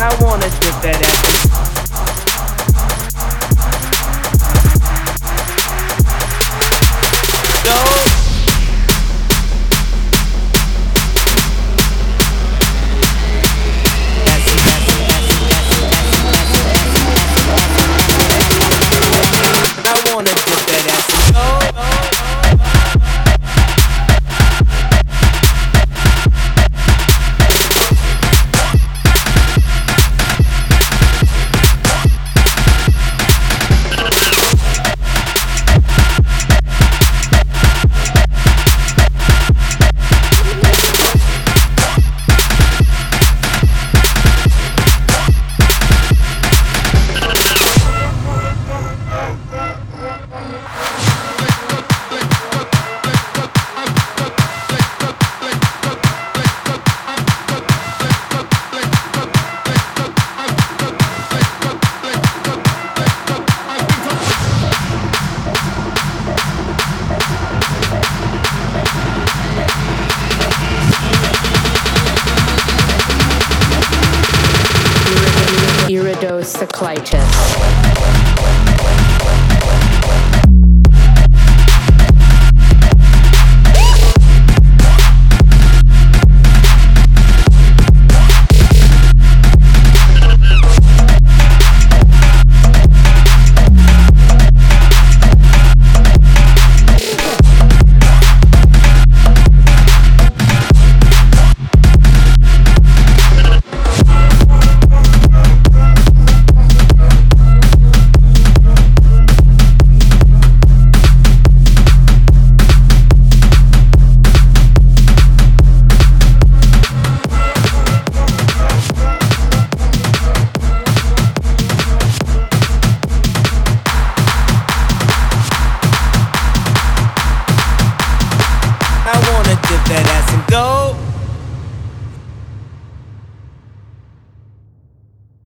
I wanna dip that ass. Masterclitus.